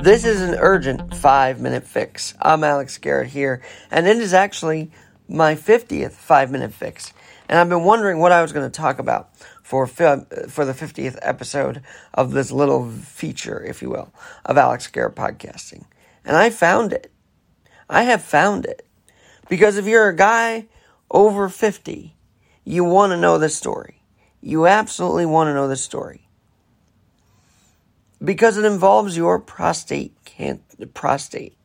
This is an urgent five minute fix. I'm Alex Garrett here, and it is actually my 50th five minute fix. And I've been wondering what I was going to talk about for, for the 50th episode of this little feature, if you will, of Alex Garrett podcasting. And I found it. I have found it. Because if you're a guy over 50, you want to know this story. You absolutely want to know this story because it involves your prostate can prostate.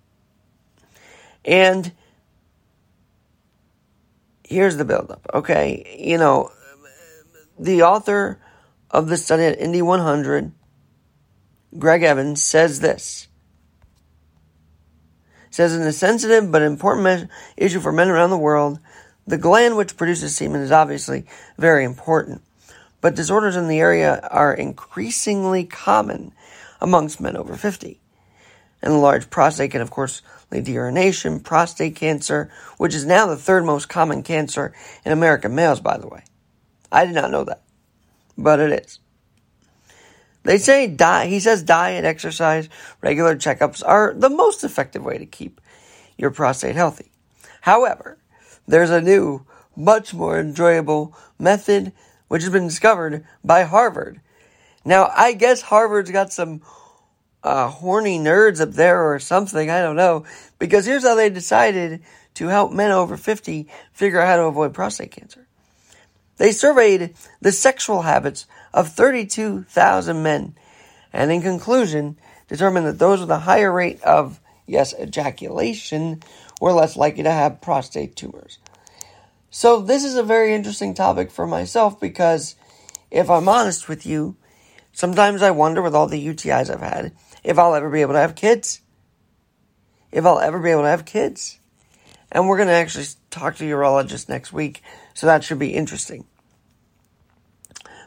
And here's the buildup. Okay, you know, the author of the study at Indy 100, Greg Evans, says this. Says in a sensitive but important issue for men around the world, the gland which produces semen is obviously very important but disorders in the area are increasingly common amongst men over 50. And large prostate can, of course, lead to urination, prostate cancer, which is now the third most common cancer in American males, by the way. I did not know that, but it is. They say diet, he says diet, exercise, regular checkups are the most effective way to keep your prostate healthy. However, there's a new, much more enjoyable method which has been discovered by Harvard. Now, I guess Harvard's got some uh, horny nerds up there or something, I don't know, because here's how they decided to help men over 50 figure out how to avoid prostate cancer. They surveyed the sexual habits of 32,000 men, and in conclusion, determined that those with a higher rate of, yes, ejaculation were less likely to have prostate tumors. So this is a very interesting topic for myself because if I'm honest with you, sometimes I wonder with all the UTIs I've had if I'll ever be able to have kids. If I'll ever be able to have kids. And we're going to actually talk to a urologist next week, so that should be interesting.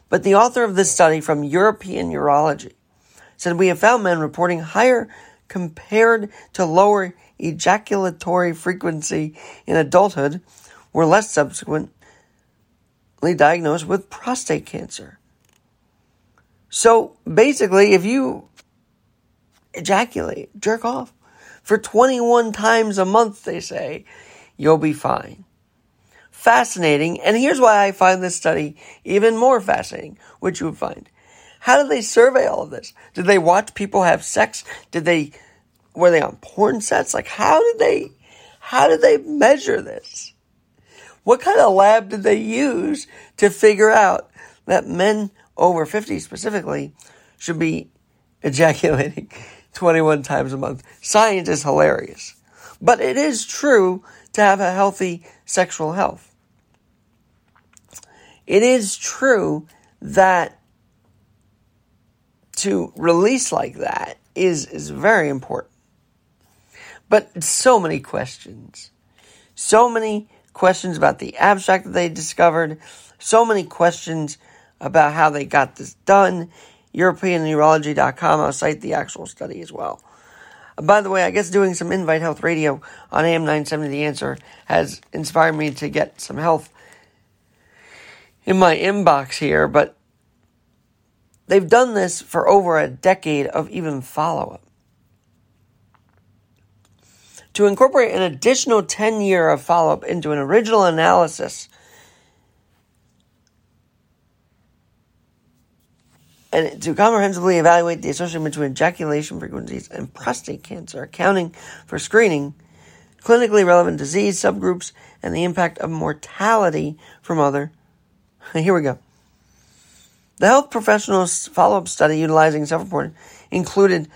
But the author of this study from European Urology said we have found men reporting higher compared to lower ejaculatory frequency in adulthood were less subsequently diagnosed with prostate cancer. So basically, if you ejaculate, jerk off for 21 times a month, they say, you'll be fine. Fascinating. And here's why I find this study even more fascinating, which you would find. How did they survey all of this? Did they watch people have sex? Did they, were they on porn sets? Like, how did they, how did they measure this? What kind of lab did they use to figure out that men over 50 specifically should be ejaculating 21 times a month? Science is hilarious. But it is true to have a healthy sexual health. It is true that to release like that is, is very important. But so many questions. So many questions about the abstract that they discovered, so many questions about how they got this done. EuropeanUrology.com, I'll cite the actual study as well. By the way, I guess doing some Invite Health Radio on AM 970 The Answer has inspired me to get some health in my inbox here, but they've done this for over a decade of even follow up. To incorporate an additional 10 year of follow up into an original analysis. And to comprehensively evaluate the association between ejaculation frequencies and prostate cancer, accounting for screening, clinically relevant disease subgroups, and the impact of mortality from other. Here we go. The health professionals follow up study utilizing self reporting included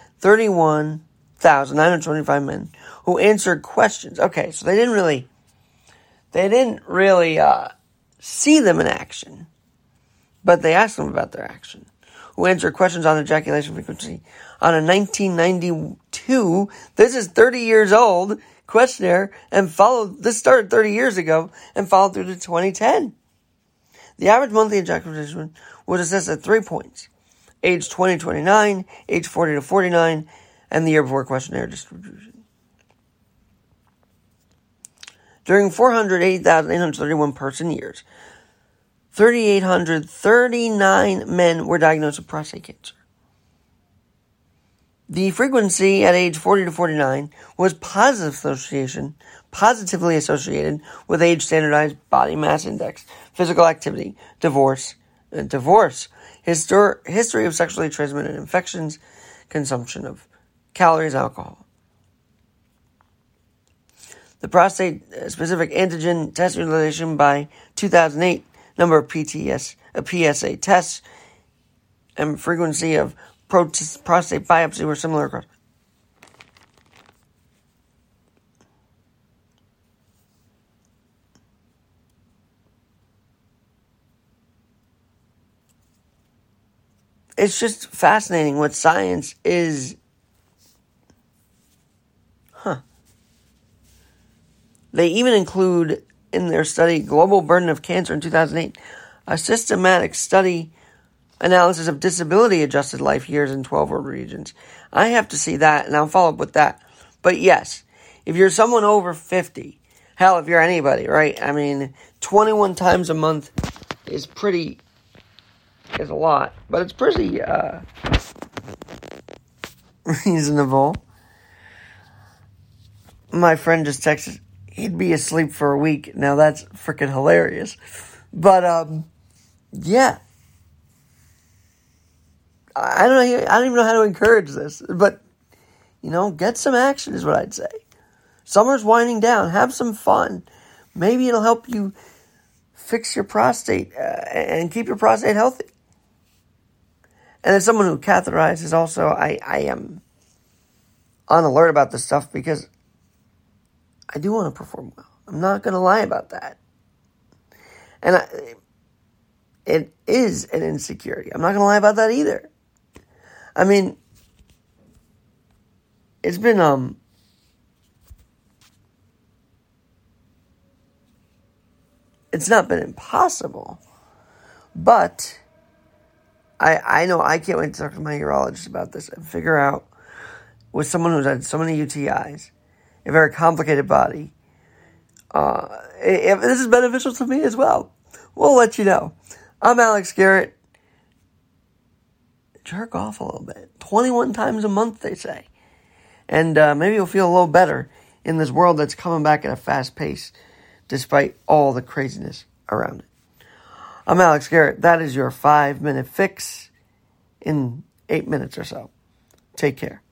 31,925 men who answered questions. Okay, so they didn't really, they didn't really uh, see them in action, but they asked them about their action. Who answered questions on ejaculation frequency on a 1992, this is 30 years old, questionnaire and followed, this started 30 years ago and followed through to 2010. The average monthly ejaculation was assessed at three points. Age 20 29, age 40 to 49, and the year before questionnaire distribution. during 408,831 person years. 3,839 men were diagnosed with prostate cancer. The frequency at age 40 to 49 was positive association, positively associated with age standardized body mass index, physical activity, divorce, uh, divorce, histor- history of sexually transmitted infections, consumption of calories, alcohol. The prostate specific antigen test utilization by 2008 number of PTS, uh, PSA tests and frequency of prostate biopsy were similar across. It's just fascinating what science is. They even include in their study Global Burden of Cancer in 2008 a systematic study analysis of disability adjusted life years in 12 world regions. I have to see that and I'll follow up with that. But yes, if you're someone over 50, hell, if you're anybody, right? I mean, 21 times a month is pretty, is a lot, but it's pretty, uh, reasonable. My friend just texted, he'd be asleep for a week. Now that's freaking hilarious. But, um, yeah, I don't know. I don't even know how to encourage this, but you know, get some action is what I'd say. Summer's winding down. Have some fun. Maybe it'll help you fix your prostate uh, and keep your prostate healthy. And as someone who catheterizes, also, I, I am on alert about this stuff because I do want to perform well. I'm not going to lie about that. And I, it is an insecurity. I'm not going to lie about that either. I mean, it's been um it's not been impossible, but I I know I can't wait to talk to my urologist about this and figure out with someone who's had so many UTIs, a very complicated body, uh, if this is beneficial to me as well. We'll let you know. I'm Alex Garrett jerk off a little bit. 21 times a month, they say. And uh, maybe you'll feel a little better in this world that's coming back at a fast pace despite all the craziness around it. I'm Alex Garrett. That is your five minute fix in eight minutes or so. Take care.